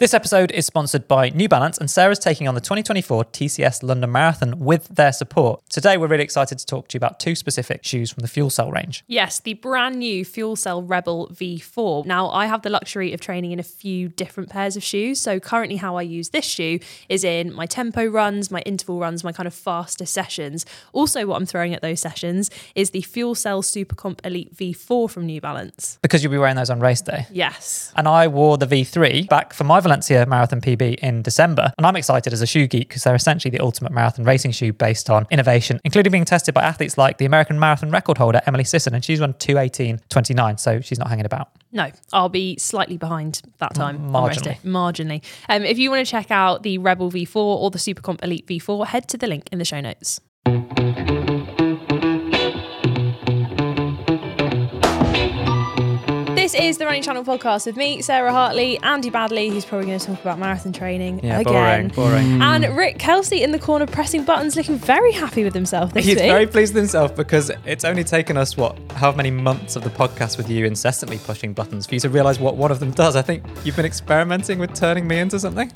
This episode is sponsored by New Balance, and Sarah's taking on the 2024 TCS London Marathon with their support. Today, we're really excited to talk to you about two specific shoes from the Fuel Cell range. Yes, the brand new Fuel Cell Rebel V4. Now, I have the luxury of training in a few different pairs of shoes. So, currently, how I use this shoe is in my tempo runs, my interval runs, my kind of faster sessions. Also, what I'm throwing at those sessions is the Fuel Cell Supercomp Elite V4 from New Balance. Because you'll be wearing those on race day. Yes. And I wore the V3 back for my Valencia Marathon PB in December. And I'm excited as a shoe geek because they're essentially the ultimate marathon racing shoe based on innovation, including being tested by athletes like the American marathon record holder, Emily Sisson, and she's run 218.29, so she's not hanging about. No, I'll be slightly behind that time. Marginally. Marginally. Um, if you want to check out the Rebel V4 or the Supercomp Elite V4, head to the link in the show notes. This is the Running Channel podcast with me, Sarah Hartley, Andy Baddeley, who's probably going to talk about marathon training Yeah, again. boring, boring. Mm. And Rick Kelsey in the corner pressing buttons, looking very happy with himself this He's week. very pleased with himself because it's only taken us what how many months of the podcast with you incessantly pushing buttons for you to realise what one of them does. I think you've been experimenting with turning me into something.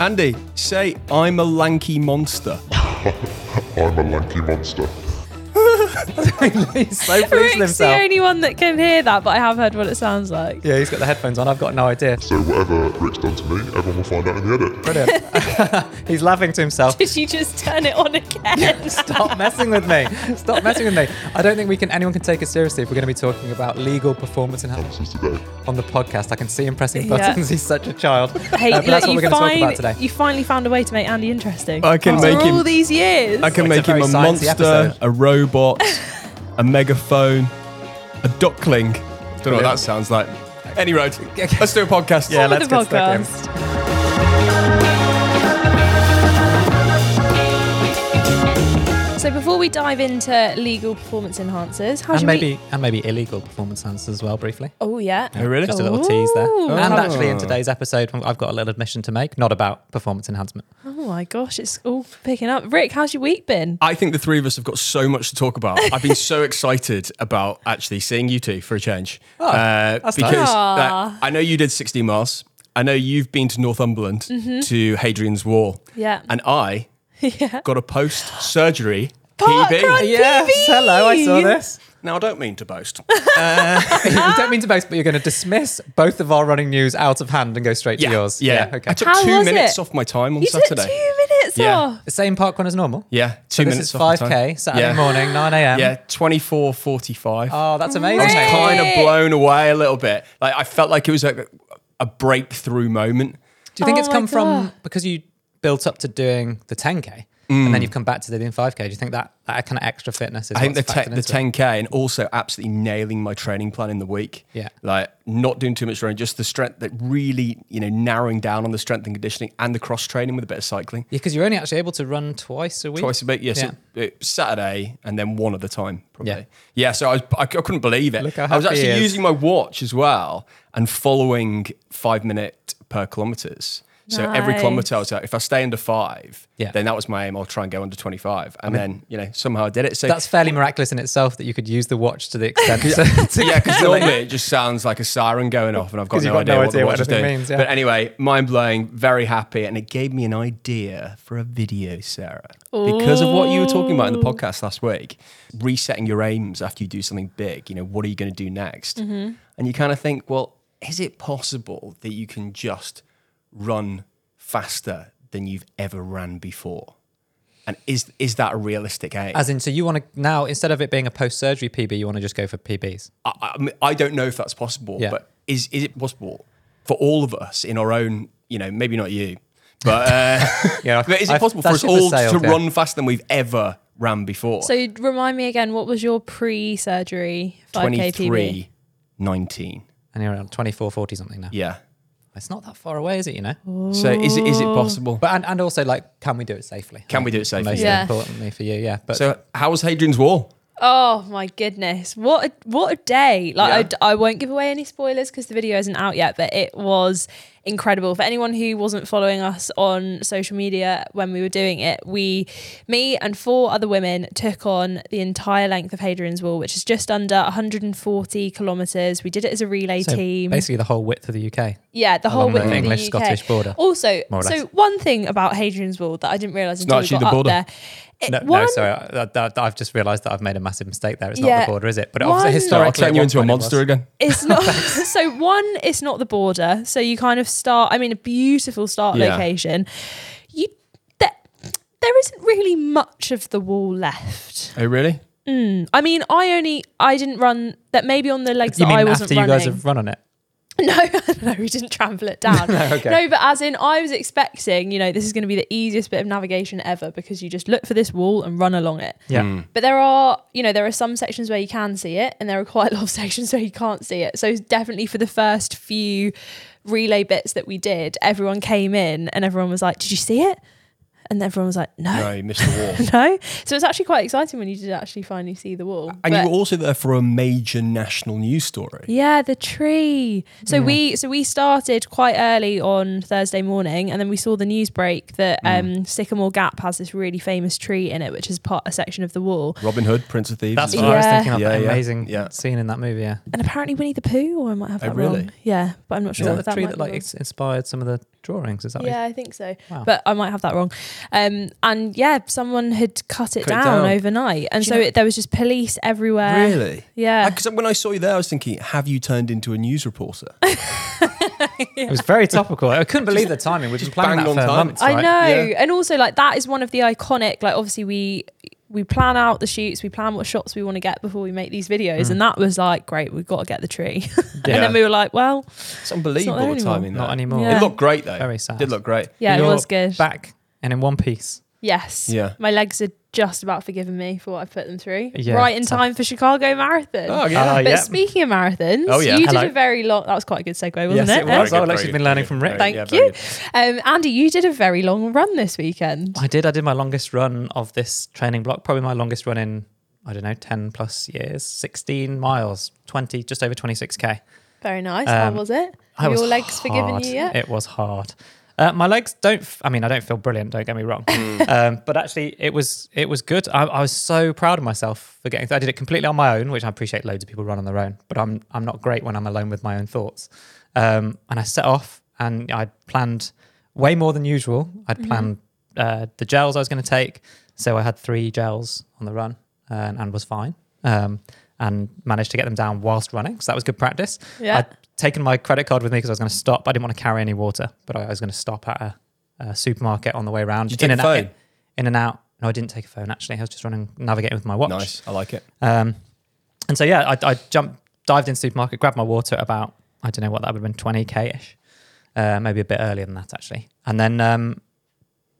Andy, say I'm a lanky monster. I'm a lanky monster. He's so pleased with Rick's the himself. only one that can hear that, but I have heard what it sounds like. Yeah, he's got the headphones on. I've got no idea. So whatever Rick's done to me, everyone will find out in the edit. Brilliant. he's laughing to himself. Did you just turn it on again? Stop messing with me. Stop messing with me. I don't think we can anyone can take us seriously if we're going to be talking about legal performance enhancement today. on the podcast. I can see him pressing Yeah. buttons. He's such a child. Hey, Uh, but that's what look, you, we're going to talk about today. you finally found a way to make Andy interesting. I can After make him- all these years. I can Well, make a him a monster, episode. a robot, a megaphone, a duckling. Don't know what that sounds like. Any road. Let's do a podcast. Yeah, let's the get stuck in. We dive into legal performance enhancers, how's And your maybe week? and maybe illegal performance enhancers as well, briefly. Oh yeah. Oh, really? Just a little tease there. Ooh. And Oh. actually, in today's episode, I've got a little admission to make, not about performance enhancement. Oh my gosh, it's all picking up. Rick, how's your week been? I think the three of us have got so much to talk about. I've been so excited about actually seeing you two for a change. Oh, that's because nice. uh, I know you did 16 miles. I know you've been to Northumberland to Hadrian's Wall. Mm-hmm. Yeah. And I got a post surgery Park PB. run. Yes, hello, I saw this. Now, I don't mean to boast. you don't mean to boast, but you're going to dismiss both of our running news out of hand and go straight Yeah, to yours. yeah. okay. I took How two was minutes it? off my time on You Saturday. took two minutes Yeah. off. the same park run as normal. Yeah, two So this minutes is off 5k time. Saturday yeah. morning, 9 a.m. Yeah, twenty four forty five. Oh, that's amazing. I was kind of blown away a little bit. Like I felt like it was a, a breakthrough moment. Do you think Oh it's my come from because you built up to doing the 10k and then you've come back to doing 5k? Do you think that, that kind of extra fitness is I think the te- the ten k and also absolutely nailing my training plan in the week. Yeah. like not doing too much running, just the strength that really you know narrowing down on the strength and conditioning and the cross training with a bit of cycling. Yeah, because you're only actually able to run twice a week. Twice a week, yes. Yeah. Yeah. Saturday and then one at a time, probably. Yeah. Yeah. so I, was, I, I couldn't believe it. I was actually using my watch as well and following five minute per kilometers. So every kilometer, I was like, if I stay under five, Yeah. then that was my aim. I'll try and go under 25. And then, you know, somehow I did it. So That's fairly miraculous in itself that you could use the watch to the extent. to, to- yeah, because normally it just sounds like a siren going off, and I've got 'Cause no you've got idea, no what idea the what watch is doing. means, yeah. But anyway, mind blowing, very happy, and it gave me an idea for a video, Sarah, because of what you were talking about in the podcast last week. Resetting your aims after you do something big. You know, what are you going to do next? Mm-hmm. And you kind of think, well, is it possible that you can just run faster than you've ever ran before? And is is that a realistic aim? As in, so you want to now instead of it being a post-surgery PB, you want to just go for PBs. I, I, mean, I don't know if that's possible, Yeah. but is is it possible for all of us in our own? You know, maybe not you, but uh, Yeah, but is it I've- possible that for us all sailed, to yeah. run faster than we've ever ran before? So remind me again, what was your pre-surgery 5k PB? 23, 19. And you're around 24, 40 something now. Yeah. It's not that far away, is it? You know. So is it is it oh. possible? But and, and also like, can we do it safely? Can we do it safely? Most Yeah. importantly for you, yeah. But So how was Hadrian's Wall? Oh my goodness. What a, what a day. Like Yeah. I d- I, won't give away any spoilers because the video isn't out yet, but it was incredible. For anyone who wasn't following us on social media when we were doing it, we, me and four other women took on the entire length of Hadrian's Wall, which is just under 140 kilometres. We did it as a relay So team. basically the whole width of the UK. Yeah, the whole width the of English the UK. Scottish border. Also, so one thing about Hadrian's Wall that I didn't realise until we got the up border. there. It- No, no sorry, I, I, I've just realised that I've made a massive mistake there. It's not the border, is it? But it One- obviously I'll turn you into a point it monster again. It's not so one, it's not the border. So you kind of start I mean a beautiful start Yeah. location. You there, there isn't really much of the wall left. Oh, really? Hmm. I mean, I only I didn't run that maybe on the legs You that mean I wasn't after you running. guys have run on it? No, no, we didn't trample it down. no, okay. but as in, I was expecting, you know, this is going to be the easiest bit of navigation ever because you just look for this wall and run along it. Yeah. Hmm. But there are, you know, there are some sections where you can see it, and there are quite a lot of sections where you can't see it. So definitely for the first few relay bits that we did, everyone came in and everyone was like, "Did you see it?" And everyone was like, "No, No, you missed the wall. no." So it's actually quite exciting when you did actually finally see the wall. And you were also there for a major national news story. yeah, the tree. So we so we started quite early on Thursday morning, and then we saw the news break that Mm. um, Sycamore Gap has this really famous tree in it, which is part a section of the wall. Robin Hood, Prince of Thieves. That's what well. I was thinking of. Yeah, that yeah, amazing yeah. scene in that movie. Yeah. And apparently Winnie the Pooh, or I might have Oh, that really? wrong. Yeah, but I'm not Is sure. that the that tree might that like wrong. inspired some of the drawings? Is that what Yeah, I think so. Wow. But I might have that wrong. Um, and yeah, someone had cut it, Cut down, down. overnight, and Do so it, there was just police everywhere. Really? Yeah. Because when I saw you there, I was thinking, have you turned into a news reporter? It was very topical. I couldn't believe the timing. We've just planning bang that for time. months, I know, Yeah. and also like that is one of the iconic. Like obviously we we plan out the shoots, we plan what shots we want to get before we make these videos, and that was like great. We've got to get the tree, and then we were like, well, It's unbelievable there the timing. Not anymore. Yeah. It looked great though. Very sad. Did look great. yeah, it was good. Back and in one piece. Yes. Yeah. My legs are just about forgiven me for what I put them through. Yeah, right in time for Chicago Marathon. Oh yeah. Uh, But yeah. speaking of marathons, Oh, yeah. you did a very long. That was quite a good segue, wasn't yes, it? it Yeah. was. Very I've actually been learning very from Rick. Thank. Yeah, you. Um, Andy, you did a very long run this weekend. I did. I did my longest run of this training block. Probably my longest run in I don't know, ten plus years. Sixteen miles, twenty, just over twenty six k. Very nice. How Um, was it? I Have was your legs forgiven you yet? It was hard. Uh, my legs don't. F- I mean, I don't feel brilliant. Don't get me wrong. Mm. um, but actually, it was it was good. I, I was so proud of myself for getting. I did it completely on my own, which I appreciate. Loads of people run on their own, but I'm I'm not great when I'm alone with my own thoughts. Um, and I set off, and I planned way more than usual. I'd Mm-hmm. planned uh, the gels I was going to take, so I had three gels on the run, and, and was fine. Um, and managed to get them down whilst running, so that was good practice. Yeah. I'd taken my credit card with me because I was going to stop. I didn't want to carry any water, but I was going to stop at a, a supermarket on the way around. Did you in take a and phone? Out, in and out. No, I didn't take a phone actually. I was just running, navigating with my watch. Nice. I like it. Um, and so yeah, I, I jumped, dived into the supermarket, grabbed my water at about I don't know what that would have been, twenty k ish, uh, maybe a bit earlier than that actually. And then um,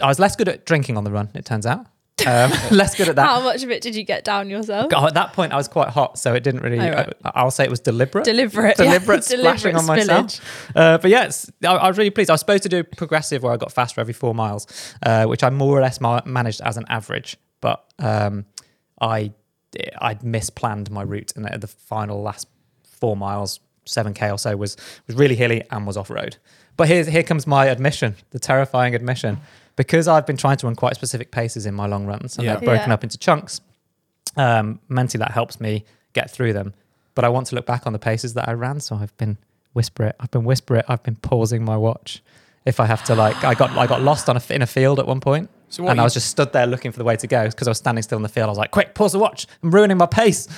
I was less good at drinking on the run. It turns out, um, less good at that. How much of it did you get down yourself? God, at that point, I was quite hot, so it didn't really. Oh, right. I, I'll say it was deliberate. Deliberate, yeah. deliberate splashing on myself. Uh, but yeah, it's, I, I was really pleased. I was supposed to do progressive where I got faster every four miles, uh, which I more or less ma- managed as an average. But um, I I'd misplanned my route, and the, the final last four miles, seven k or so, was was really hilly and was off road. But here here comes my admission, the terrifying admission, because I've been trying to run quite specific paces in my long runs, and Yeah. they're broken Yeah. up into chunks. Um, mentally, that helps me get through them. But I want to look back on the paces that I ran, so I've been whisper it. I've been whisper it. I've been pausing my watch. If I have to, like, I got I got lost on a, in a field at one point, So what and I was just stood there looking for the way to go because I was standing still in the field. I was like, "Quick, pause the watch! I'm ruining my pace."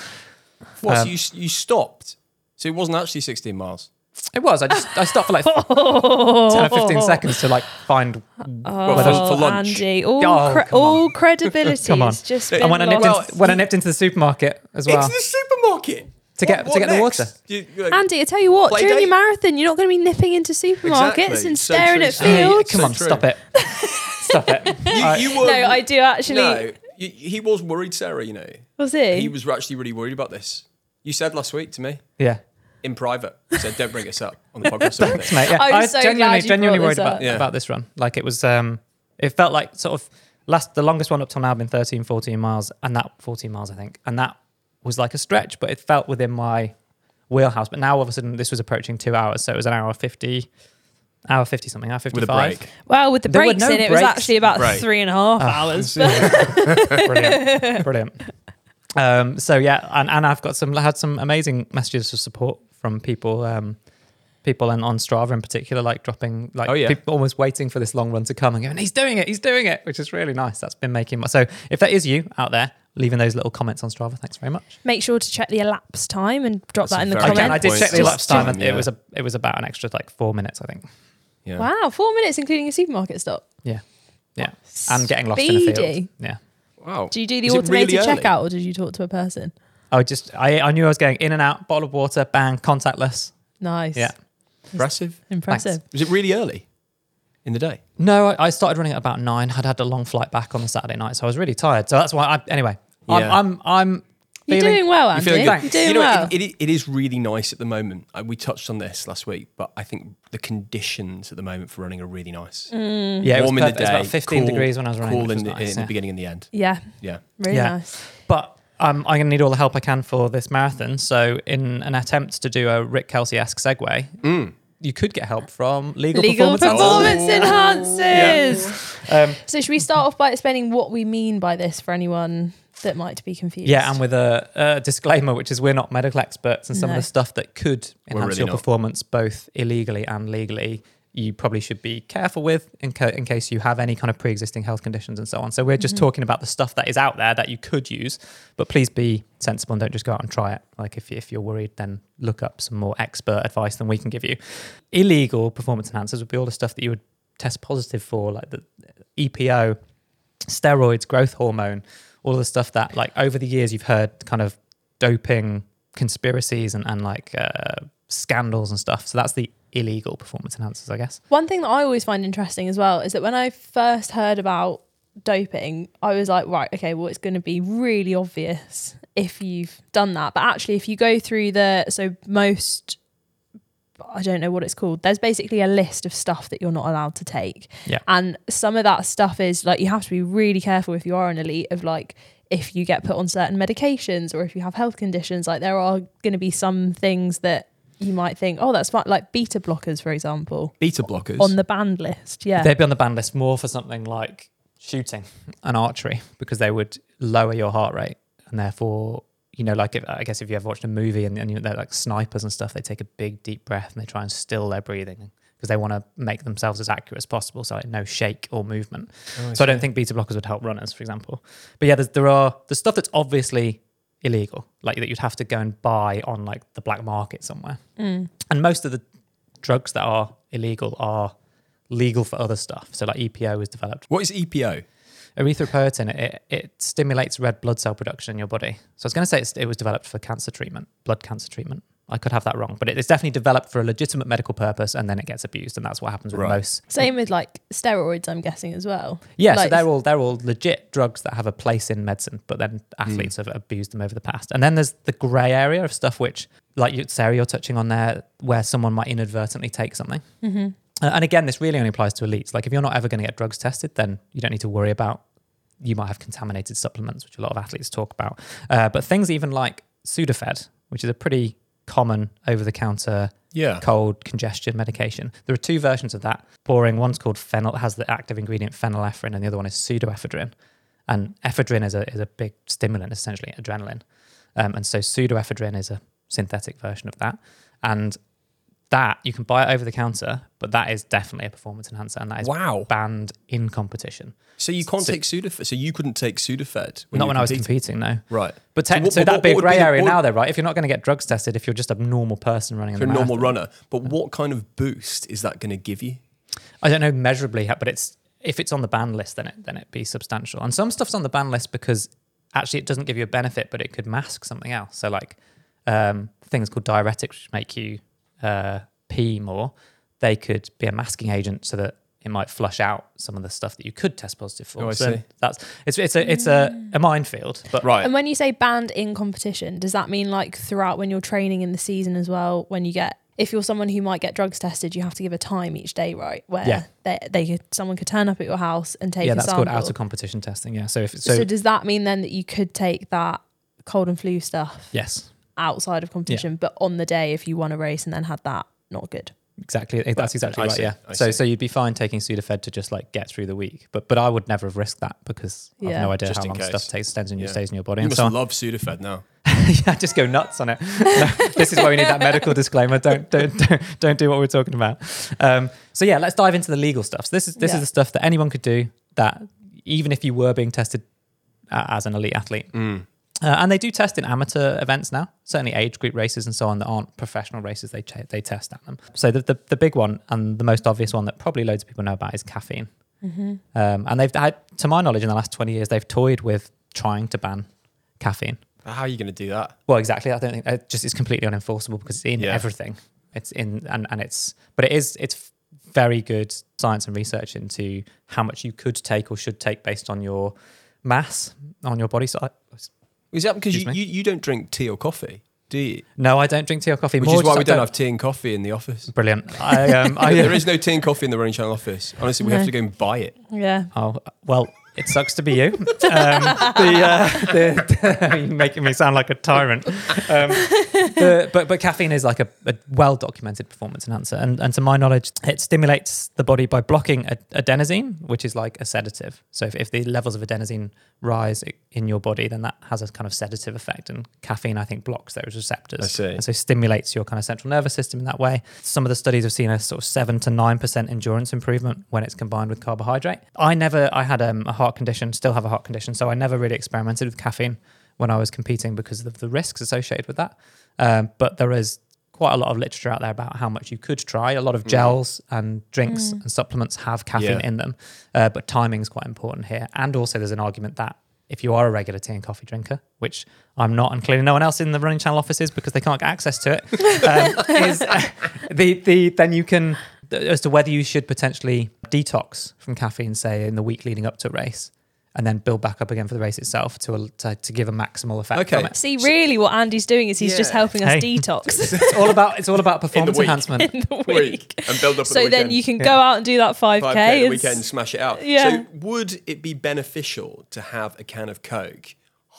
What? Um, so you you stopped? So it wasn't actually 16 miles. It was. I just I stopped for like ten or fifteen seconds to like find. Oh, Well, for- for lunch. Andy, all, Oh, cre- all credibility Come on. just And when I nipped lost. into, when I nipped into the supermarket as well. Into the supermarket To get- to get the water. You- like, Andy, I tell you what, during date? your marathon, you're not going to be nipping into supermarkets Exactly. and staring true, at so Hey, fields. come on, true. stop it, stop it. you, you were, No, I do actually. No, you, he was worried, Sarah. You know, Was he? he was actually really worried about this. You said last week to me Yeah. In private. You said, "Don't bring this up on the podcast." or anything." mate. Yeah, I'm I was so genuinely, glad you genuinely worried this about. Yeah. about this run. Like it was, um, it felt like sort of last the longest one up till now had been 13, 14 miles, and that 14 miles, I think, and that was like a stretch, but it felt within my wheelhouse. But now all of a sudden, this was approaching two hours, so it was an hour fifty, hour 50 something, hour with 55. a break. Well, with the There breaks no in, it was actually about Right. three and a half Oh, hours. brilliant, brilliant. Um, so yeah, and, and I've got some had some amazing messages of support from people, um, people and on Strava in particular, like dropping like Oh, yeah. people almost waiting for this long run to come and going, he's doing it, he's doing it, which is really nice. That's been making my so if that is you out there leaving those little comments on Strava, thanks very much. Make sure to check the elapsed time and drop That's that in the very comments. Again, I did check the elapsed time, and yeah. it was a it was about an extra like four minutes, I think. Yeah. Wow, four minutes including a supermarket stop. Yeah, yeah, and getting lost in a field. Yeah. Wow. Do you do the Is automated really checkout or did you talk to a person? I would just I, I knew I was going in and out, bottle of water, bang, contactless. Nice. Yeah. Impressive. Impressive. Was it really early in the day? No, I, I started running at about nine. I'd had a long flight back on the Saturday night, so I was really tired. So that's why I anyway. Yeah. I'm I'm I'm You're feeling- doing well, You Andy. feel good? You're Thanks. doing you know, well. it, it, it is really nice at the moment. Uh, We touched on this last week, but I think the conditions at the moment for running are really nice. Mm. Yeah, it was Warm in the perfect. It was day, about 15 cool- degrees when I was running. Cool which in, was the, nice, in the beginning and the end. yeah, Yeah. really Yeah. nice. But um, I'm going to need all the help I can for this marathon. So, in an attempt to do a Rick Kelsey esque segue, you could get help from Legal, Legal Performance. performance enhancers. Um, So should we start off by explaining what we mean by this for anyone that might be confused? yeah, and with a, a disclaimer, which is we're not medical experts, and some No. of the stuff that could enhance really your not. performance both illegally and legally, you probably should be careful with in, in case you have any kind of pre existing health conditions and so on. So, we're just talking about the stuff that is out there that you could use, but please be sensible and don't just go out and try it. Like, if, if you're worried, then look up some more expert advice than we can give you. Illegal performance enhancers would be all the stuff that you would test positive for, like the EPO, steroids, growth hormone, all the stuff that, like, over the years, you've heard kind of doping conspiracies and, and like uh, scandals and stuff. So that's the illegal performance enhancers, I guess. One thing that I always find interesting as well is that when I first heard about doping, I was like, right, okay, well, it's going to be really obvious if you've done that. But actually, if you go through the, so most, I don't know what it's called, there's basically a list of stuff that you're not allowed to take. Yeah. And some of that stuff is like, you have to be really careful if you are an elite of like, if you get put on certain medications or if you have health conditions, like there are going to be some things that you might think, oh, that's fine, like beta blockers, for example Beta blockers. on the banned list. Yeah. They'd be on the ban list more for something like shooting and archery because they would lower your heart rate and therefore you know like if, i guess if you ever watched a movie and, and they're like snipers and stuff they take a big deep breath and they try and still their breathing because they want to make themselves as accurate as possible so like no shake or movement oh, so i don't think beta blockers would help runners for example but yeah there's, there are the stuff that's obviously illegal like that you'd have to go and buy on like the black market somewhere Mm. and most of the drugs that are illegal are legal for other stuff. So like EPO was developed. what is EPO? Erythropoietin, it, it stimulates red blood cell production in your body. So I was going to say it's, it was developed for cancer treatment, blood cancer treatment. I could have that wrong, but it's definitely developed for a legitimate medical purpose and then it gets abused. And that's what happens with Right. most. Same with like steroids, I'm guessing as well. Yeah, so they're all they're all legit drugs that have a place in medicine, but then athletes have abused them over the past. And then there's the grey area of stuff which, like you, Sarah, you're touching on there, where someone might inadvertently take something. Uh, and again, this really only applies to elites. Like if you're not ever going to get drugs tested, then you don't need to worry about. You might have contaminated supplements, which a lot of athletes talk about. Uh, but things even like Sudafed, which is a pretty common over-the-counter Yeah. cold congestion medication. There are two versions of that. Boring. One's called phenyl, has the active ingredient phenylephrine, and the other one is pseudoephedrine. And ephedrine is a is a big stimulant, essentially adrenaline. Um, and so pseudoephedrine is a synthetic version of that. And that you can buy it over the counter, but that is definitely a performance enhancer, and that is Wow. banned in competition. So you can't So- take Sudafed. So you couldn't take Sudafed. Not when were I was competing? competing, no. Right. But te- so, what- what- that'd what be a grey area what- now, though, right? If you're not going to get drugs tested, if you're just a normal person running a normal marathon. runner. But what kind of boost is that going to give you? I don't know measurably, but it's if it's on the ban list, then it then it'd be substantial. And some stuff's on the ban list because actually it doesn't give you a benefit, but it could mask something else. So like um, things called diuretics, which make you uh, pee more, they could be a masking agent so that it might flush out some of the stuff that you could test positive for. Oh, I so see. that's it's it's a it's a, a minefield. But Right. And when you say banned in competition, does that mean like throughout when you're training in the season as well? When you get, if you're someone who might get drugs tested, you have to give a time each day, right? Where Yeah. they, they could, someone could turn up at your house and take yeah, a that's sample. called out of competition testing. Yeah. So if so, so, does that mean then that you could take that cold and flu stuff yes. Outside of competition, but on the day if you won a race and then had that, not good? Exactly. That's exactly I right. see, Yeah. I So see. so you'd be fine taking Sudafed to just like get through the week, but but I would never have risked that because I've no idea Just how long case. stuff takes stays in your Yeah. stays in your body You and must so on. love Sudafed now. yeah, just go nuts on it. No, this is why we need that medical disclaimer. Don't don't don't, don't do what we're talking about. Um, so yeah, let's dive into the legal stuff. So this is this Yeah. is the stuff that anyone could do. That even if you were being tested uh, as an elite athlete, Mm. Uh, and they do test in amateur events now, certainly age group races and so on that aren't professional races. They ch- they test at them. So the, the the big one and the most obvious one that probably loads of people know about is caffeine. Um, and they've had, to my knowledge, in the last twenty years, they've toyed with trying to ban caffeine. How are you going to do that? Well, exactly. I don't think it just it's completely unenforceable because it's in Yeah. everything. It's in and, and it's but it is it's very good science and research into how much you could take or should take based on your mass on your body size. Is that because you, Excuse you, you don't drink tea or coffee, do you? No, I don't drink tea or coffee. Which more is why just we I don't have tea and coffee in the office. Brilliant. I um I there is no tea and coffee in the Running Channel office. Honestly, we have to go and buy it. Yeah. Oh well, it sucks to be you. Um, the, uh, the, you're making me sound like a tyrant. Um, the, but but caffeine is like a, a well documented performance enhancer, and and to my knowledge, it stimulates the body by blocking a, adenosine, which is like a sedative. So if, if the levels of adenosine rise in your body, then that has a kind of sedative effect, and caffeine I think blocks those receptors. I see. And so stimulates your kind of central nervous system in that way. Some of the studies have seen a sort of seven to nine percent endurance improvement when it's combined with carbohydrate. I never, I had um, a heart condition, still have a heart condition, so I never really experimented with caffeine when I was competing because of the risks associated with that. Um, but there is quite a lot of literature out there about how much you could try. A lot of gels and drinks and supplements have caffeine Yeah. in them, uh, but timing is quite important here. And also, there's an argument that if you are a regular tea and coffee drinker, which I'm not, and clearly no one else in the running channel office is because they can't get access to it, um, is uh, the the then you can as to whether you should potentially detox from caffeine, say in the week leading up to a race, and then build back up again for the race itself to to, to give a maximal effect Okay. from it. See, really, what Andy's doing is he's just helping us Hey. detox It's all about it's all about performance enhancement. in the week. and build up. So then you can go out and do that 5K. 5k the weekend, smash it out. Yeah. So would it be beneficial to have a can of Coke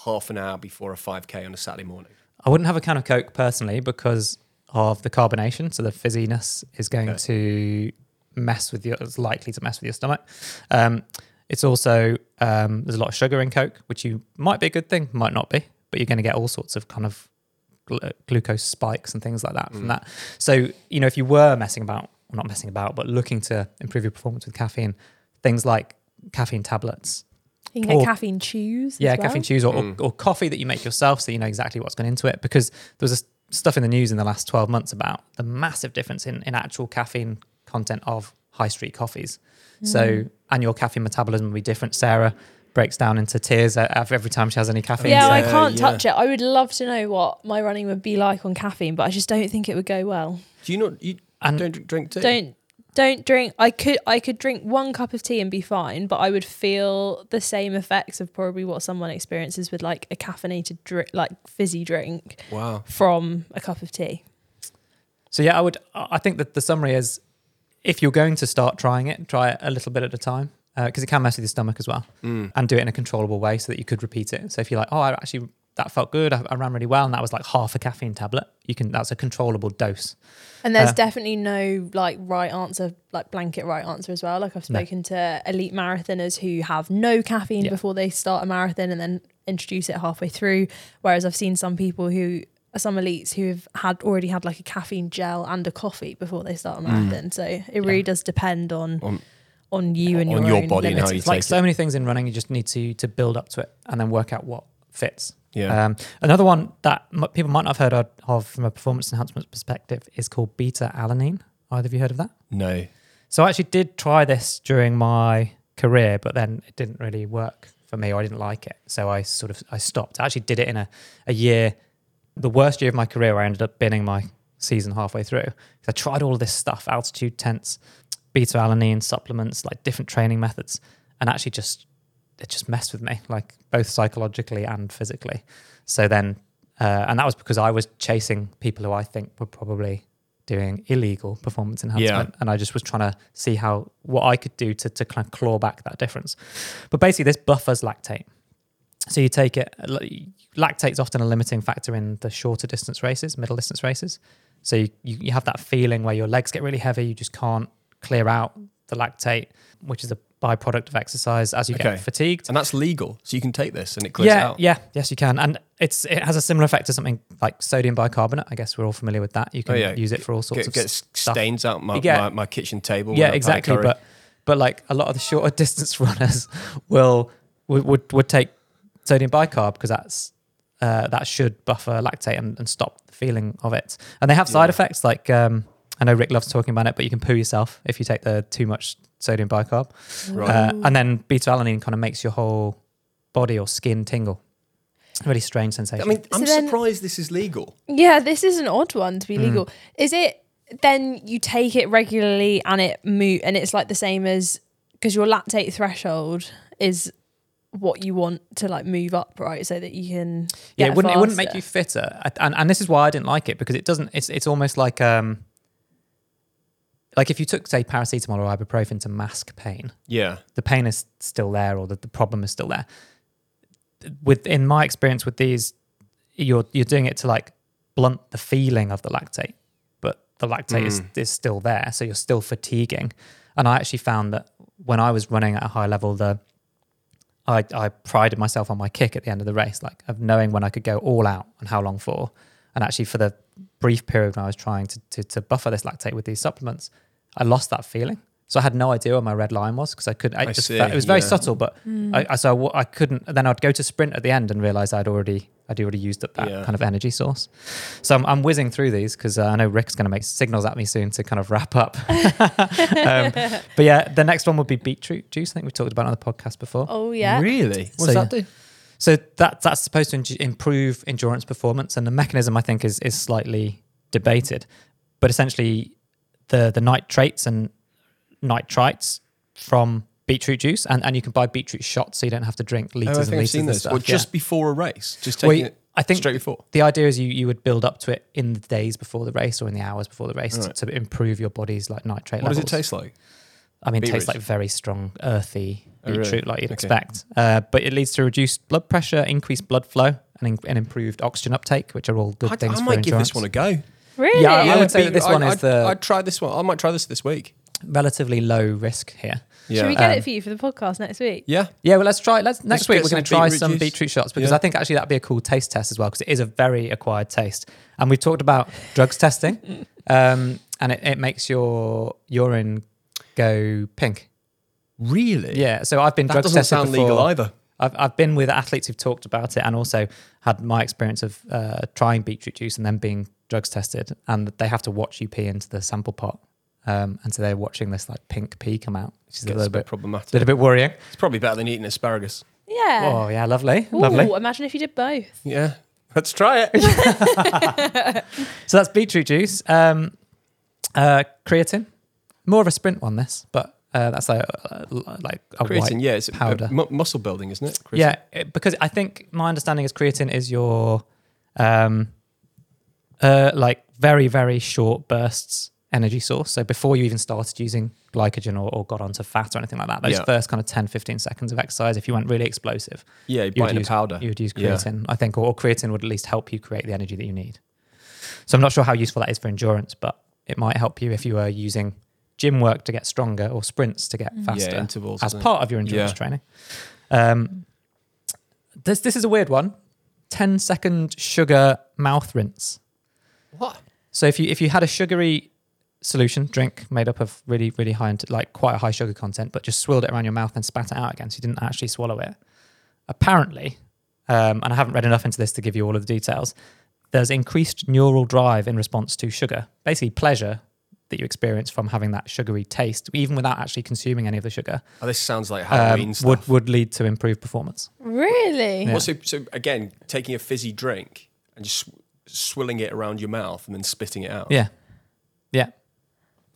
half an hour before a 5k on a Saturday morning? I wouldn't have a can of Coke personally because of the carbonation. So the fizziness is going Okay. to mess with your, it's likely to mess with your stomach. Um, it's also, um, there's a lot of sugar in Coke, which you might be a good thing, might not be, but you're going to get all sorts of kind of gl- glucose spikes and things like that from that. So, you know, if you were messing about, well, not messing about, but looking to improve your performance with caffeine, things like caffeine tablets, You can get Or- caffeine chews. as yeah, well. caffeine chews or, or, or coffee that you make yourself so you know exactly what's gone into it. Because there was a s- stuff in the news in the last 12 months about the massive difference in, in actual caffeine content of high street coffees. Hmm. So, and your caffeine metabolism will be different. Sarah breaks down into tears every time she has any caffeine. Yeah, So- I can't yeah. touch it. I would love to know what my running would be like on caffeine, but I just don't think it would go well. Do you not? You And- don't drink- drink tea. Don't don't drink. I could I could drink one cup of tea and be fine, but I would feel the same effects of probably what someone experiences with like a caffeinated drink, like fizzy drink Wow. from a cup of tea. So yeah, I would. I think that the summary is, if you're going to start trying it, try it a little bit at a time because it can mess with your stomach as well, Mm. and do it in a controllable way so that you could repeat it. So if you're like, oh, I actually that felt good, I, I ran really well, and that was like half a caffeine tablet, you can. That's a controllable dose. And there's Uh, definitely no like right answer, like blanket right answer as well. Like I've No. spoken to elite marathoners who have no caffeine Yeah. before they start a marathon and then introduce it halfway through. Whereas I've seen some people who some elites who have had already had like a caffeine gel and a coffee before they start a marathon. So it really does depend on On- on you and on your, your own body and how you It's like take so it. many things in running, you just need to to build up to it and then work out what fits. Yeah. Um, another one that m- people might not have heard of, of from a performance enhancement perspective is called beta alanine. Either of you heard of that? no. So I actually did try this during my career, but then it didn't really work for me, or I didn't like it. So I sort of I stopped. I actually did it in a, a year, the worst year of my career. I ended up binning my season halfway through. I tried all of this stuff, altitude tents, beta alanine supplements, like different training methods, and actually just it just messed with me, like both psychologically and physically. So then, uh, and that was because I was chasing people who I think were probably doing illegal performance enhancement, and I just was trying to see how what I could do to to kind of claw back that difference. But basically, this buffers lactate. So you take it. Lactate is often a limiting factor in the shorter distance races, middle distance races. So you, you, you have that feeling where your legs get really heavy, you just can't clear out the lactate, which is a byproduct of exercise as you Okay. get fatigued. And that's legal. So you can take this and it clears Yeah, out. yeah, yes, you can, and it's it has a similar effect to something like sodium bicarbonate. I guess we're all familiar with that. You can Oh, yeah. use it for all sorts Get, of get stuff. stains out my, Yeah. my, my kitchen table. yeah, when I pan exactly. But but like a lot of the shorter distance runners will would would, would take sodium bicarb because that's uh, that should buffer lactate and, and stop the feeling of it. And they have side Yeah. effects like um, I know Rick loves talking about it, but you can poo yourself if you take the too much sodium bicarb. Right. Uh, and then beta alanine kind of makes your whole body or skin tingle. Really strange sensation. I mean, I'm then- surprised this is legal. Yeah, this is an odd one to be Mm. legal. Is it then you take it regularly and it move and it's like the same as because your lactate threshold is what you want to like move up, right? So that you can yeah, it wouldn't it wouldn't make you fitter, I- and and this is why I didn't like it because it doesn't. It's it's almost like um like if you took say paracetamol or ibuprofen to mask pain, Yeah. the pain is still there or the, the problem is still there. With in my experience with these, you're you're doing it to like blunt the feeling of the lactate, but the lactate is is still there, so you're still fatiguing. And I actually found that when I was running at a high level, the I, I prided myself on my kick at the end of the race, like of knowing when I could go all out and how long for. And actually, for the brief period when I was trying to, to, to buffer this lactate with these supplements, I lost that feeling. So I had no idea where my red line was because I couldn't. I, I just see, felt, it was very yeah. subtle, but mm. I, I so I, w- I couldn't. Then I'd go to sprint at the end and realize I'd already I'd already used up that Yeah. kind of energy source. So I'm, I'm whizzing through these because uh, I know Rick's going to make signals at me soon to kind of wrap up. um, but yeah, the next one would be beetroot juice. I think we've talked about it on the podcast before. Oh yeah. Really? What So, does that yeah. do? So that that's supposed to in- improve endurance performance, and the mechanism I think is is slightly debated, but essentially the the nitrates and nitrites from beetroot juice, and, and you can buy beetroot shots, so you don't have to drink Oh, liters I and think I've liters seen of this. stuff. Well, yeah. just before a race. Just Well, taking you- it I think straight before. the idea is you you would build up to it in the days before the race or in the hours before the race to, Right. to improve your body's like nitrate levels. What does it taste like? I mean, it tastes like very strong, earthy Oh, really? beetroot, like you'd Okay. expect. Uh, but it leads to reduced blood pressure, increased blood flow, and, in- and improved oxygen uptake, which are all good I, things I for might give this one a go. Really? Yeah, I would say that beet- this one is I'd, the- I'd try this one. I might try this this week. Relatively low risk here. Yeah. Should we get Um, it for you for the podcast next week? yeah. Yeah, well, let's try. Let's next Let's week we're going to try beetroot some juice. beetroot shots because Yeah. I think actually that'd be a cool taste test as well because it is a very acquired taste. And we've talked about drugs testing, um, and it, it makes your urine go pink. Really? Yeah, so I've been That drugs doesn't tested sound before. legal either. I've, I've been with athletes who've talked about it and also had my experience of uh, trying beetroot juice and then being drugs tested and they have to watch you pee into the sample pot. Um, and so they're watching this like pink pee come out, which is a Gets little bit bit, problematic. little bit worrying. It's probably better than eating asparagus. Yeah. Oh yeah, lovely, Ooh, lovely. Imagine if you did both. Yeah. Let's try it. So that's beetroot juice. Um, uh, creatine, more of a sprint one. This, but uh, that's like uh, like a Creatine, white yeah, it's uh, powder. mu- muscle building, isn't it? Creatine? Yeah, it- because I think my understanding is creatine is your um, uh, like very very short bursts energy source. So before you even started using glycogen or, or got onto fat or anything like that, those Yeah. first kind of 10, 15 seconds of exercise, if you went really explosive, Yeah, you you bite would use powder. You would use Yeah. creatine, I think, or, or creatine would at least help you create the energy that you need. So I'm not sure how useful that is for endurance, but it might help you if you are using gym work to get stronger or sprints to get faster Yeah, intervals. as isn't part of your endurance Yeah. training. Um, this this is a weird one. 10 second sugar mouth rinse. What? So if you if you had a sugary solution drink made up of really really high int- like quite a high sugar content, but just swirled it around your mouth and spat it out again, so you didn't actually swallow it. Apparently, um, and I haven't read enough into this to give you all of the details. There's increased neural drive in response to sugar, basically pleasure that you experience from having that sugary taste, even without actually consuming any of the sugar, Oh, this sounds like um, Halloween stuff. would would lead to improved performance. Really? Yeah. Well, so, so again, taking a fizzy drink and just sw- swilling it around your mouth and then spitting it out. Yeah, yeah.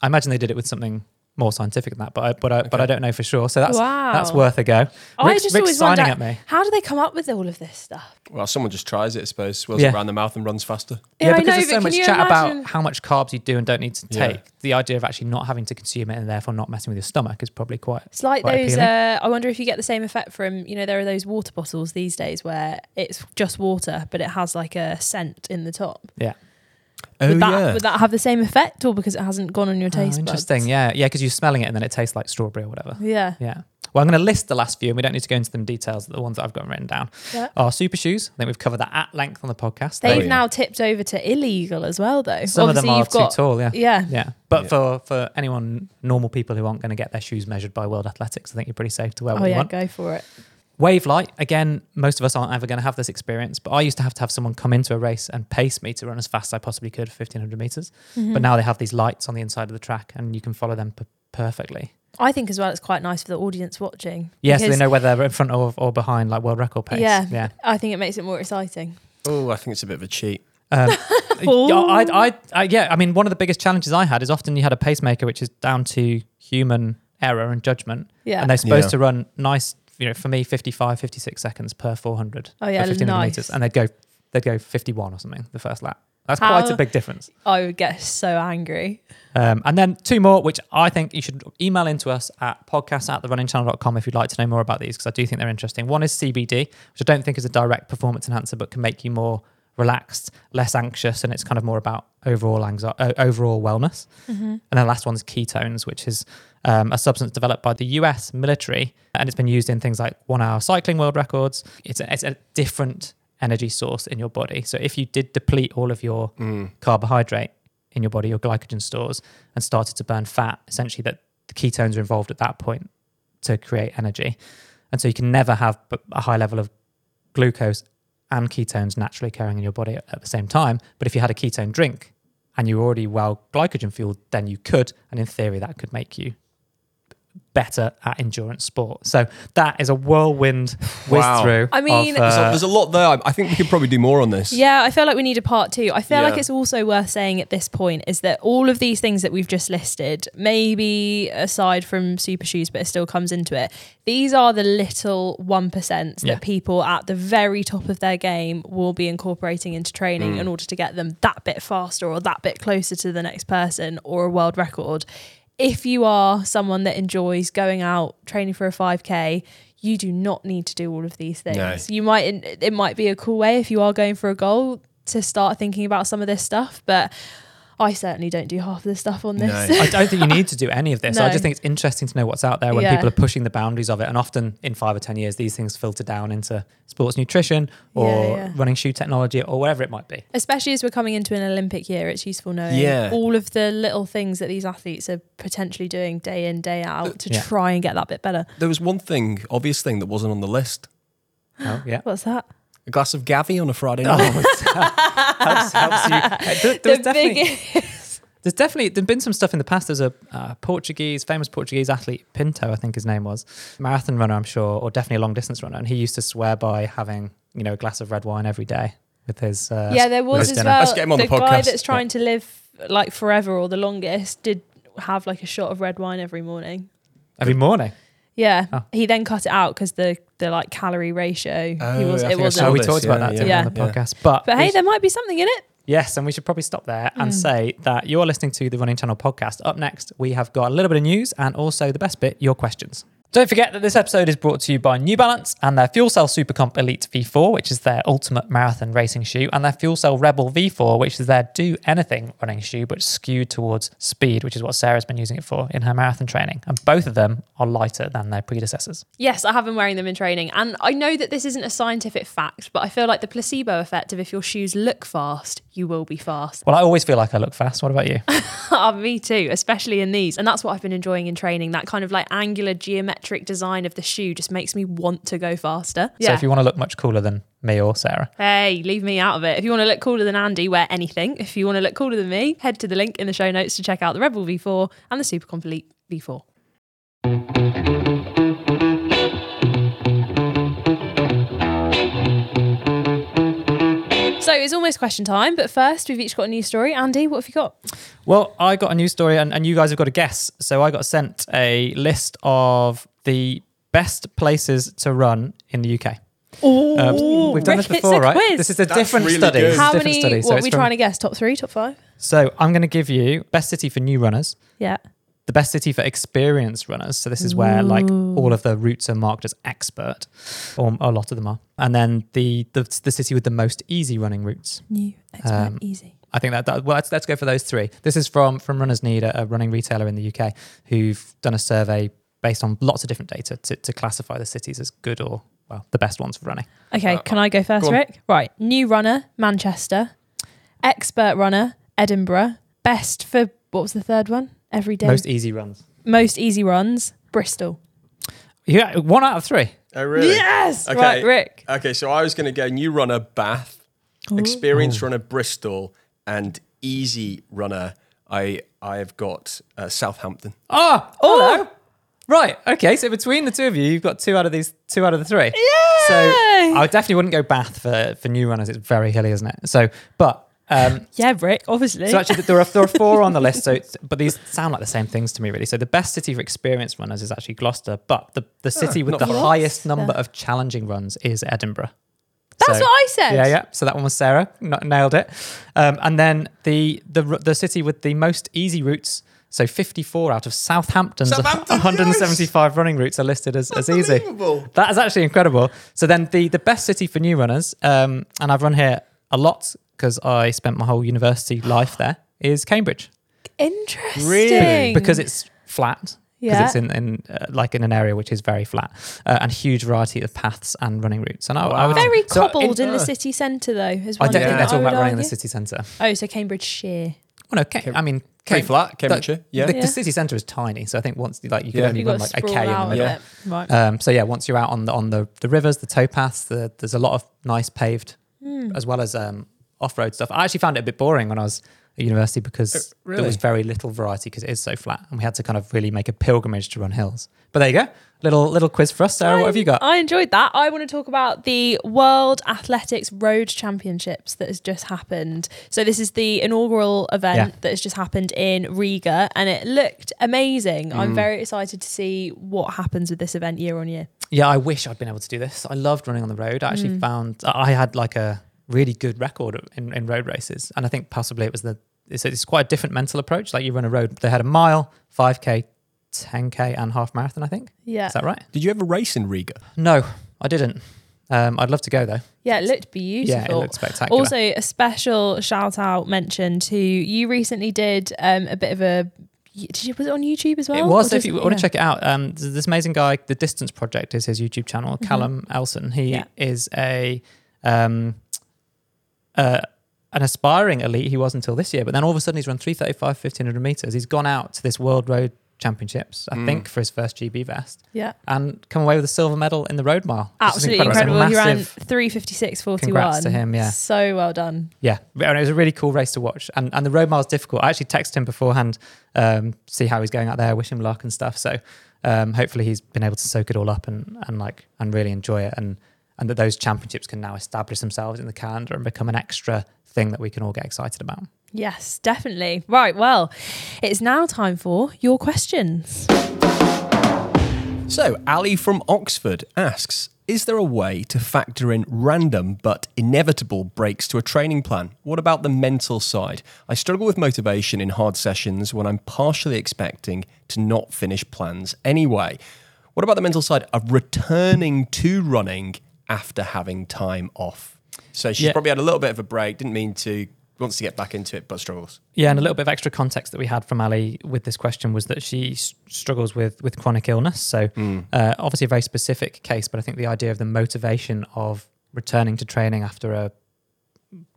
I imagine they did it with something more scientific than that, but I, but I, but I don't know for sure. So that's Wow. that's worth a go. I Rick's, just Rick's always signing wonder at me. how do they come up with all of this stuff? Well, someone just tries it, I suppose, swills Yeah. it around the mouth and runs faster. Yeah, Yeah, because know, there's so can much chat imagine- about how much carbs you do and don't need to Yeah. take. The idea of actually not having to consume it and therefore not messing with your stomach is probably quite. It's like Quite those. Uh, I wonder if you get the same effect from you know there are those water bottles these days where it's just water but it has like a scent in the top. Yeah. Oh, would, that, yeah. would that have the same effect or because it hasn't gone on your Oh, taste buds? interesting. Yeah, yeah, because you're smelling it and then it tastes like strawberry or whatever. Yeah. Yeah. Well, I'm going to list the last few, and we don't need to go into them details. The ones that I've got written down Yeah. are super shoes. I think we've covered that at length on the podcast. They've Oh, yeah. now tipped over to illegal as well, though. Some of them Obviously, are you've too got, tall. Yeah. Yeah. Yeah. But Yeah. for for anyone normal people who aren't going to get their shoes measured by World Athletics, I think you're pretty safe to wear what Oh you yeah, want. go for it. Wave light, again, most of us aren't ever going to have this experience, but I used to have to have someone come into a race and pace me to run as fast as I possibly could for 1500 meters. Mm-hmm. But now they have these lights on the inside of the track and you can follow them p- perfectly. I think as well, it's quite nice for the audience watching. Yes, so they know whether they're in front or, or behind, like world record pace. Yeah. Yeah. I think it makes it more exciting. Oh, I think it's a bit of a cheat. Um, yeah, I, I, I, yeah, I mean, one of the biggest challenges I had is often you had a pacemaker, which is down to human error and judgment. Yeah. And they're supposed Yeah. to run nice, you know, for me, 55, 56 seconds per 400 Oh, yeah, for 1500 nice. meters. And they'd go, they'd go 51 or something the first lap. That's How- quite a big difference. I would get so angry. Um, and then two more, which I think you should email into us at podcast at therunningchannel.com if you'd like to know more about these, because I do think they're interesting. One is CBD, which I don't think is a direct performance enhancer, but can make you more relaxed, less anxious, and it's kind of more about overall anxiety, uh, overall wellness. And then the last one is ketones, which is um, a substance developed by the US military, and it's been used in things like one-hour cycling world records. It's a, it's a different energy source in your body. So if you did deplete all of your carbohydrate in your body, your glycogen stores, and started to burn fat, essentially that the ketones are involved at that point to create energy. And so you can never have a high level of glucose and ketones naturally occurring in your body at, the same time. But if you had a ketone drink and you were already well glycogen fueled, then you could. And in theory, that could make you better at endurance sport. So that is a whirlwind whiz Wow. through. I mean- of, There's, a, uh, there's a lot there. I- I think we could probably do more on this. Yeah, I feel like we need a part two. I feel like it's also worth saying at this point is that all of these things that we've just listed, maybe aside from super shoes, but it still comes into it, these are the little 1% that Yeah. people at the very top of their game will be incorporating into training in order to get them that bit faster or that bit closer to the next person or a world record. If you are someone that enjoys going out training for a 5K, you do not need to do all of these things. No. You might it might be a cool way if you are going for a goal to start thinking about some of this stuff, but I certainly don't do half of the stuff on this. No. I don't think you need to do any of this. I just think it's interesting to know what's out there when Yeah. people are pushing the boundaries of it. And often in five or 10 years, these things filter down into sports nutrition or Yeah, yeah. running shoe technology or whatever it might be. Especially as we're coming into an Olympic year, it's useful knowing Yeah. all of the little things that these athletes are potentially doing day in, day out to Yeah. try and get that bit better. There was one thing, obvious thing, that wasn't on the list. Oh, yeah. What's that? A glass of Gavi on a Friday night. helps, helps you. There, there The definitely, big- there's definitely there's been some stuff in the past. There's a uh, Portuguese, famous Portuguese athlete, Pinto, I think his name was, marathon runner, I'm sure, or definitely a long distance runner, and he used to swear by having you know a glass of red wine every day with his. Uh, yeah, there was his as dinner. well. Let's get him on the guy podcast. that's trying to live like forever or the longest did have like a shot of red wine every morning. every morning. Yeah, Oh. he then cut it out because the the like calorie ratio. Oh, he was I it think I wasn't. saw So we this, talked about yeah, that yeah, didn't on the yeah. podcast, but but we hey, there might be something in it. Yes, and we should probably stop there and Mm. say that you're listening to the Running Channel podcast. Up next, we have got a little bit of news and also the best bit, your questions. Don't forget that this episode is brought to you by New Balance and their Fuel Cell Supercomp Elite V4, which is their ultimate marathon racing shoe, and their Fuel Cell Rebel V4, which is their do anything running shoe, but skewed towards speed, which is what Sarah's been using it for in her marathon training. And both of them are lighter than their predecessors. Yes, I have been wearing them in training. And I know that this isn't a scientific fact, but I feel like the placebo effect of if your shoes look fast, you will be fast. Well, I always feel like I look fast. What about you? Ah, Me too, especially in these. And that's what I've been enjoying in training. That kind of like angular geometric design of the shoe just makes me want to go faster. Yeah. So if you want to look much cooler than me or Sarah, Hey, leave me out of it. If you want to look cooler than Andy, wear anything. If you want to look cooler than me, head to the link in the show notes to check out the Rebel V4 and the Supercomp Elite V4. It's almost question time, but first we've each got a new story. Andy, what have you got? Well, I got a new story, and, and you guys have got to guess. So I got sent a list of the best places to run in the UK. Um, we've done this Rick, it's before, right? quiz. This is a That's different really study. good. This is a How different many? study. So what are we from- trying to guess? Top three, top five? So I'm going to give you best city for new runners, Yeah. The best city for experienced runners. So this is where like all of the routes are marked as expert, or a lot of them are. And then the the, the city with the most easy running routes. New, expert, Um, easy. I think that, that well, let's, let's go for those three. This is from from Runners Need, a, a running retailer in the UK, who've done a survey based on lots of different data to, to classify the cities as good or well the best ones for running. Okay, Uh, can I go first, go. Rick? Right. New runner, Manchester. Expert runner, Edinburgh. Best for what was the third one? Every day. Most easy runs. Most easy runs, Bristol. Yeah, one out of three. Oh, really? Yes. Okay. Right, Rick. Okay, so I was going to go new runner Bath, experienced runner Bristol, and easy runner. I I have got uh, Southampton. Oh, hello. Right. Okay. So between the two of you, you've got two out of these, two out of the three. Yeah. So I definitely wouldn't go Bath for for new runners. It's very hilly, isn't it? So, but um, Yeah, Rick. Obviously. so actually there are there are four on the list. So, but these sound like the same things to me, really. So the best city for experienced runners is actually Gloucester, but the the city with the far highest number of challenging runs is Edinburgh. That's So- what I said. Yeah, yeah. So that one was Sarah, N- nailed it. Um, and then the the the city with the most easy routes. So 54 out of Southampton's Southampton, 175 running routes are listed as, as easy. That is actually incredible. So then the the best city for new runners, um, and I've run here a lot because I spent my whole university life there, is Cambridge Interesting. Really? because it's flat. Because Yeah. it's in, in uh, like in an area which is very flat uh, and huge variety of paths and running routes. And I, I would very so cobbled in, the uh, city centre though. Is I don't think they're talking about running in the city centre. Oh, so Cambridgeshire. Well, no, Ca- I mean, Pretty Cam- flat, the- Cambridgeshire. Yeah. The, Yeah. the city centre is tiny, so I think once like you can Yeah. only You've run like a k a sprawl in the middle. Yeah. Right. Um, so yeah, once you're out on the on the the rivers, the towpaths, the, there's a lot of nice paved, Hmm. as well as um, off road stuff. I actually found it a bit boring when I was at university because Oh, there was very little variety because it is so flat, and we had to kind of really make a pilgrimage to run hills. But there you go, little little quiz for us, Sarah. what have you got? I enjoyed that. I want to talk about the World Athletics Road Championships that has just happened. So this is the inaugural event Yeah. that has just happened in Riga, and it looked amazing. Mm. I'm very excited to see what happens with this event year on year. Yeah, I wish I'd been able to do this. I loved running on the road. I actually Mm. found I had like a really good record in, in road races, and I think possibly it was the it's, it's quite a different mental approach. Like you run a road, they had a mile, five k, ten k, and half marathon. I think Yeah, is that right? Did you ever race in Riga? No, I didn't. Um, I'd love to go though. yeah, it looked beautiful. Yeah, it looked spectacular. Also, a special shout out mention to you recently did um, a bit of a. Did you was it on YouTube as well? it was. Or if just- you want to check it out, um, this amazing guy, the Distance Project is his YouTube channel. Callum Elson. He Mm-hmm. Yeah. is a um, uh, an aspiring elite. He was until this year, but then all of a sudden he's run 335, 1500 meters. He's gone out to this World Road Championships, I Mm. think, for his first GB vest, Yeah, and come away with a silver medal in the road mile. absolutely It's a incredible. He ran massive- three fifty six forty one. Congrats to him, yeah. so well done. Yeah, and it was a really cool race to watch. And and the road mile mile's difficult. I actually texted him beforehand, um, see how he's going out there, wish him luck and stuff. So um, hopefully he's been able to soak it all up and and like and really enjoy it. And and that those championships can now establish themselves in the calendar and become an extra thing that we can all get excited about. Yes, definitely. Right, well, it's now time for your questions. So, Ali from Oxford asks Is there a way to factor in random but inevitable breaks to a training plan? What about the mental side? I struggle with motivation in hard sessions when I'm partially expecting to not finish plans anyway. What about the mental side of returning to running after having time off? So, she's Yeah. probably had a little bit of a break, didn't mean to, wants to get back into it, but struggles. Yeah, and a little bit of extra context that we had from Ali with this question was that she s- struggles with with chronic illness. So uh, obviously a very specific case, but I think the idea of the motivation of returning to training after a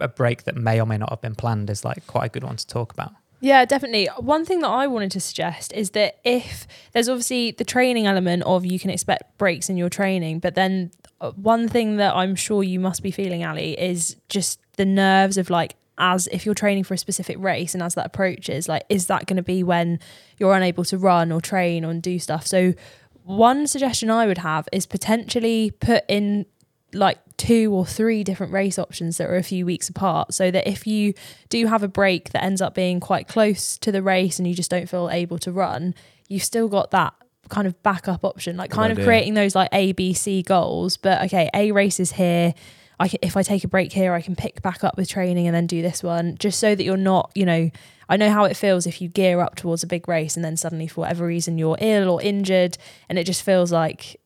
a break that may or may not have been planned is like quite a good one to talk about. Yeah, definitely. One thing that I wanted to suggest is that if there's obviously the training element of you can expect breaks in your training, but then one thing that I'm sure you must be feeling, Ali, is just the nerves of like, as if you're training for a specific race and as that approaches, like, is that going to be when you're unable to run or train or do stuff? So, one suggestion I would have is potentially put in like two or three different race options that are a few weeks apart so that if you do have a break that ends up being quite close to the race and you just don't feel able to run you've still got that kind of backup option like Good kind idea. of creating those like a b c goals but okay a race is here I can, if I take a break here, I can pick back up with training and then do this one, just so that you're not, you know, I know how it feels if you gear up towards a big race and then suddenly, for whatever reason, you're ill or injured, and it just feels like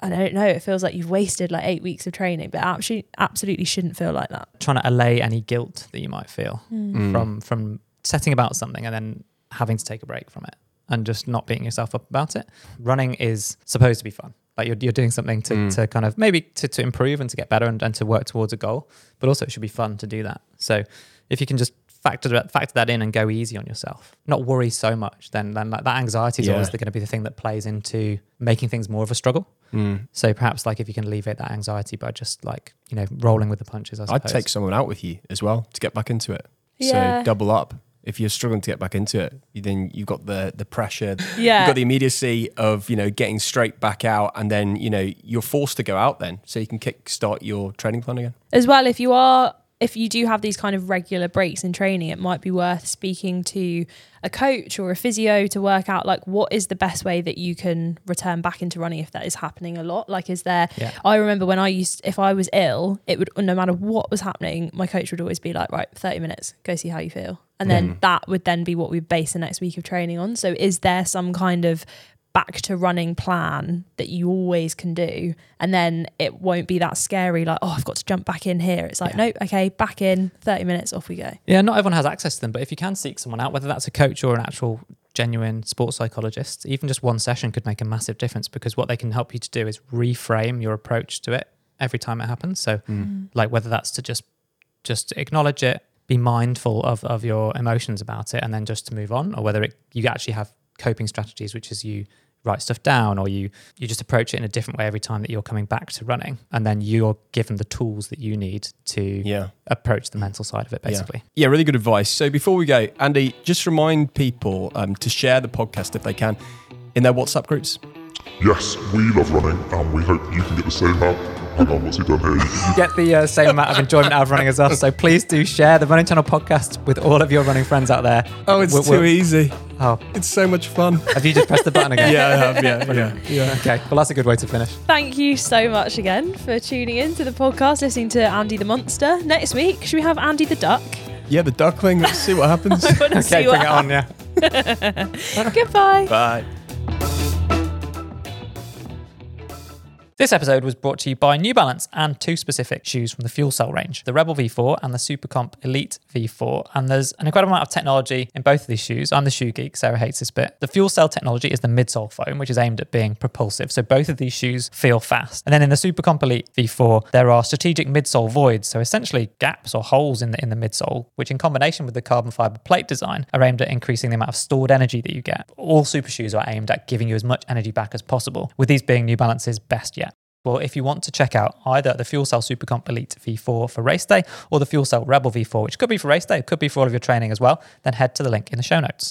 I don't know. It feels like you've wasted like eight weeks of training, but absolutely, absolutely shouldn't feel like that. Trying to allay any guilt that you might feel Mm. from from setting about something and then having to take a break from it and just not beating yourself up about it. Running is supposed to be fun. Like you're, you're doing something to, Mm. to kind of maybe to, to improve and to get better and, and to work towards a goal, but also it should be fun to do that. So if you can just factor that, factor that in and go easy on yourself, not worry so much, then, then like that anxiety is Yeah. always going to be the thing that plays into making things more of a struggle. Mm. So perhaps like if you can alleviate that anxiety by just like, you know, rolling with the punches, I I'd take someone out with you as well to get back into it. Yeah. So double up. If you're struggling to get back into it, then you've got the the pressure, Yeah. you've got the immediacy of you know getting straight back out, and then you know you're forced to go out then, so you can kick start your training plan again. as well if you are if you do have these kind of regular breaks in training it might be worth speaking to a coach or a physio to work out like what is the best way that you can return back into running if that is happening a lot? Like is there Yeah. i remember when i used if i was ill it would no matter what was happening my coach would always be like right 30 minutes go see how you feel. And then mm. that would then be what we base the next week of training on. So is there some kind of back to running plan that you always can do and then it won't be that scary like oh i've got to jump back in here it's like Yeah. nope okay back in 30 minutes off we go Yeah, not everyone has access to them, but if you can seek someone out, whether that's a coach or an actual genuine sports psychologist, even just one session could make a massive difference because what they can help you to do is reframe your approach to it every time it happens. So, hmm. like whether that's to just just acknowledge it, be mindful of of your emotions about it, and then just to move on, or whether it you actually have coping strategies, which is you write stuff down or you you just approach it in a different way every time that you're coming back to running and then you're given the tools that you need to Yeah. approach the mental side of it basically Yeah, really good advice. So before we go, Andy, just remind people um, to share the podcast if they can in their WhatsApp groups. Yes, we love running, and we hope you can get the same out. Hang on, what's he done here? get the uh, same amount of enjoyment out of running as us. So please do share the Running Channel podcast with all of your running friends out there. Oh, it's We're- too we're- easy. Oh, It's so much fun. have you just pressed the button again? yeah, I have. Yeah, yeah. yeah. Okay. Well, that's a good way to finish. thank you so much again for tuning in to the podcast listening to andy the monster next week should we have andy the duck Yeah, the duckling. Let's see what happens. I Okay, see bring what it on. Yeah. goodbye Bye. This episode was brought to you by New Balance and two specific shoes from the Fuel Cell range, the Rebel V4 and the Supercomp Elite V4. And there's an incredible amount of technology in both of these shoes. I'm the shoe geek, Sarah hates this bit. The Fuel Cell technology is the midsole foam, which is aimed at being propulsive. So both of these shoes feel fast. And then in the Supercomp Elite V4, there are strategic midsole voids, so essentially gaps or holes in the in the midsole, which in combination with the carbon fiber plate design are aimed at increasing the amount of stored energy that you get. All super shoes are aimed at giving you as much energy back as possible, with these being New Balance's best yet. Well, if you want to check out either the Fuel Cell Supercomp Elite V4 for race day or the Fuel Cell Rebel V4, which could be for race day, it could be for all of your training as well, then head to the link in the show notes.